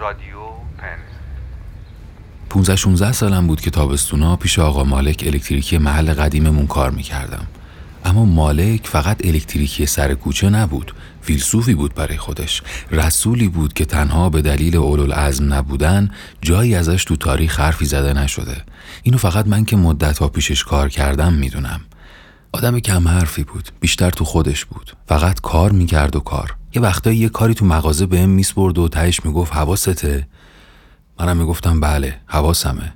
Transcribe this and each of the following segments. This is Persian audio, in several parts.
رادیو پنز 15 16 سالم بود که تابستونا پیش آقا مالک الکتریکی محل قدیممون کار می‌کردم. اما مالک فقط الکتریکی سر کوچه نبود فیلسوفی بود برای خودش. رسولی بود که تنها به دلیل اولوالعزم نبودن جایی ازش تو تاریخ حرفی زده نشده. اینو فقط من که مدتها پیشش کار کردم می‌دونم. آدم کم حرفی بود بیشتر تو خودش بود. فقط کار می‌کرد و کار. یه وقتایی یه کاری تو مغازه بهم میسپرد و تهش می‌گفت حواسته منم می‌گفتم بله حواسمه.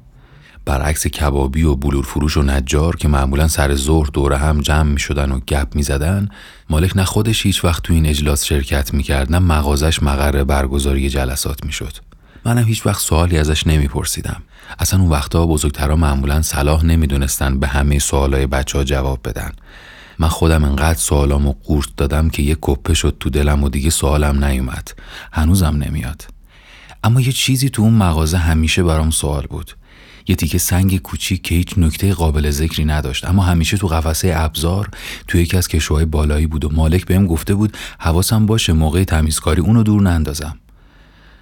برعکس کبابی و بلور فروش و نجار که معمولا سر ظهر دوره هم جمع می شدن و گپ می زدن مالک نه خودش هیچ وقت تو این اجلاس شرکت می کرد نه مغازش مقر برگزاری جلسات می شد منم هیچ وقت سوالی ازش نمی پرسیدم اصلا اون وقتا بزرگترها معمولا صلاح نمی‌دونستن به همه سوالای بچه ها جواب بدن. من خودم انقدر سوالامو قورت دادم که یه کپه شد تو دلم و دیگه سوالم نیومد. هنوزم نمیاد. اما یه چیزی تو اون مغازه همیشه برام سوال بود. یه تیکه سنگ کوچیک که هیچ نکته قابل ذکری نداشت. اما همیشه تو قفسه ابزار تو یکی از کشوهای بالایی بود و مالک بهم گفته بود حواسم باشه موقع تمیزکاری اونو دور نندازم.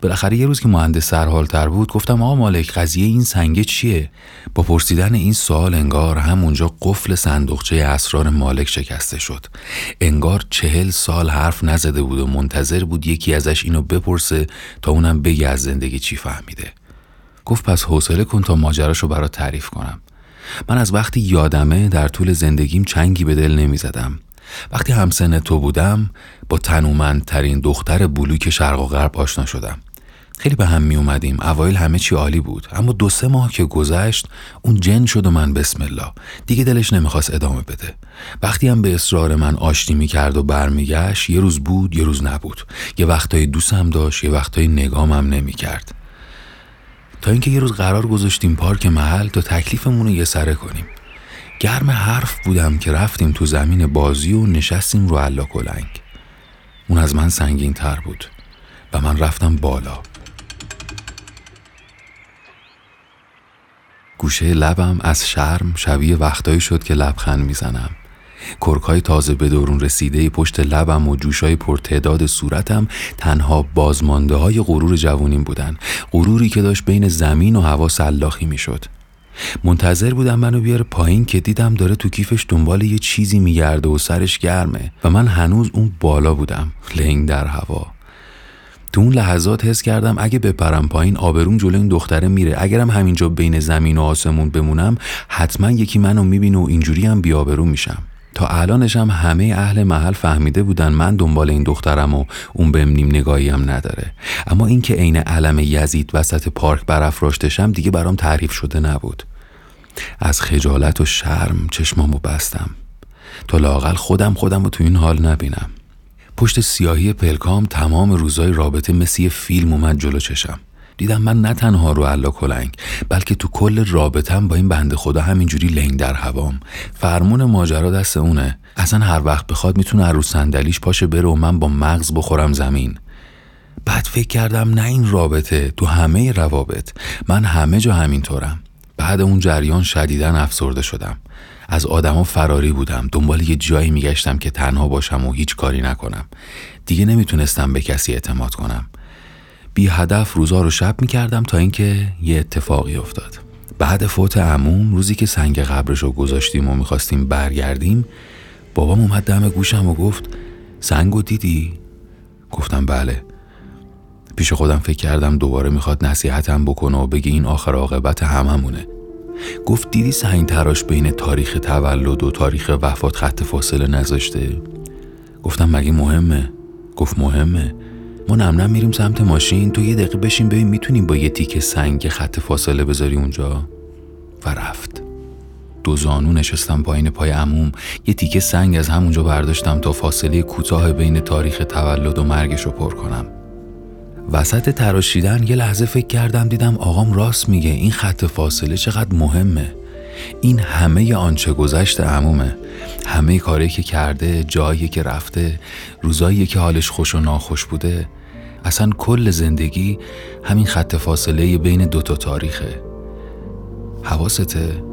بالاخره یه روز که مهندس سرحالتر بود گفتم آقا مالک قضیه این سنگه چیه؟ با پرسیدن این سوال انگار همونجا قفل صندوقچه اسرار مالک شکسته شد. انگار چهل سال حرف نزده بود و منتظر بود یکی ازش اینو بپرسه تا اونم بگه از زندگی چی فهمیده. گفت پس حوصله کن تا ماجراشو برا تعریف کنم. من از وقتی یادمه در طول زندگیم چنگی به دل نمی‌زدم. وقتی همسن تو بودم با تنومندترین دختر بلوک شرق و غرب آشنا شدم. خیلی به هم می اومدیم اوایل همه چی عالی بود. اما دو سه ماه که گذشت اون جن شد و من بسم الله. دیگه دلش نمی‌خواست ادامه بده. وقتی هم به اصرار من آشتی می‌کرد و برمیگشت یه روز بود یه روز نبود. یه وقتایی دوستم داشت یه وقتایی نگامم نمی‌کرد. تا اینکه یه روز قرار گذاشتیم پارک محل تا تکلیفمون رو یه سره کنیم. گرم حرف بودم که رفتیم تو زمین بازی و نشستیم رو علا کلنگ اون از من سنگین تر بود و من رفتم بالا. گوشه لبم از شرم شبیه وقتایی شد که لبخند می‌زنم. کرکای تازه به دورون رسیده پشت لبم و جوشای پرتعداد صورتم تنها بازمانده های غرور جوونیم بودن. غروری که داشت بین زمین و هوا سلاخی می‌شد. منتظر بودم منو بیاره پایین که دیدم داره تو کیفش دنبال یه چیزی میگرده و سرش گرمه و من هنوز اون بالا بودم لنگ در هوا. تو اون لحظات حس کردم اگه بپرم پایین آبروم جلو این دختره میره. اگرم همینجا بین زمین و آسمون بمونم حتما یکی منو می‌بینه و اینجوری هم بیابرو میشم. تا الانشم همه اهل محل فهمیده بودن من دنبال این دخترم و اون بهم نیم نگاهی هم نداره. اما اینکه عین علم یزید وسط پارک برافراشتشم دیگه برام تعریف شده نبود. از خجالت و شرم چشمامو بستم. تا لاقل خودم خودم رو تو این حال نبینم. پشت سیاهی پلکام تمام روزای رابطه مثل یه فیلم اومد جلو چشم. دیدم من نه تنها رو علا کلنگ بلکه تو کل رابطم با این بنده خدا همینجوری لنگ در هوام. فرمون ماجرا دست اونه. اصلا هر وقت بخواد می‌تونه رو صندلیش پاشه بره و من با مغز بخورم زمین. بعد فکر کردم نه این رابطه تو همه روابط. من همه جا همینطورم. بعد اون جریان شدیدن افسرده شدم. از آدما فراری بودم. دنبال یه جایی میگشتم که تنها باشم و هیچ کاری نکنم. دیگه نمی‌تونستم به کسی اعتماد کنم. بی هدف روزا رو شب می‌کردم تا اینکه یه اتفاقی افتاد. بعد فوت عموم روزی که سنگ قبرش رو گذاشتیم و می‌خواستیم برگردیم بابام اومد دم گوشم و گفت سنگو دیدی؟ گفتم بله. پیش خودم فکر کردم دوباره می‌خواد نصیحتم بکنه و بگه این آخر عاقبت هممونه. گفت دیدی سنگ تراش بین تاریخ تولد و تاریخ وفات خط فاصله نذاشته؟ گفتم مگه مهمه؟ گفت مهمه. ما نم میریم سمت ماشین تو یه دقیقه بشین ببین می‌تونیم با یه تیکه سنگ خط فاصله بذاری اونجا. و رفت. دو زانو نشستم پایین پای عموم. یه تیکه سنگ از همونجا برداشتم تا فاصله کوتاه بین تاریخ تولد و مرگش رو پر کنم. وسط تراشیدن یه لحظه فکر کردم دیدم آقام راست میگه این خط فاصله چقدر مهمه. این همه آنچه گذشته عمومه. همه کاری که کرده جایی که رفته روزایی که حالش خوش و ناخوش بوده. اصلا کل زندگی همین خط فاصله بین دوتا تاریخه. حواسته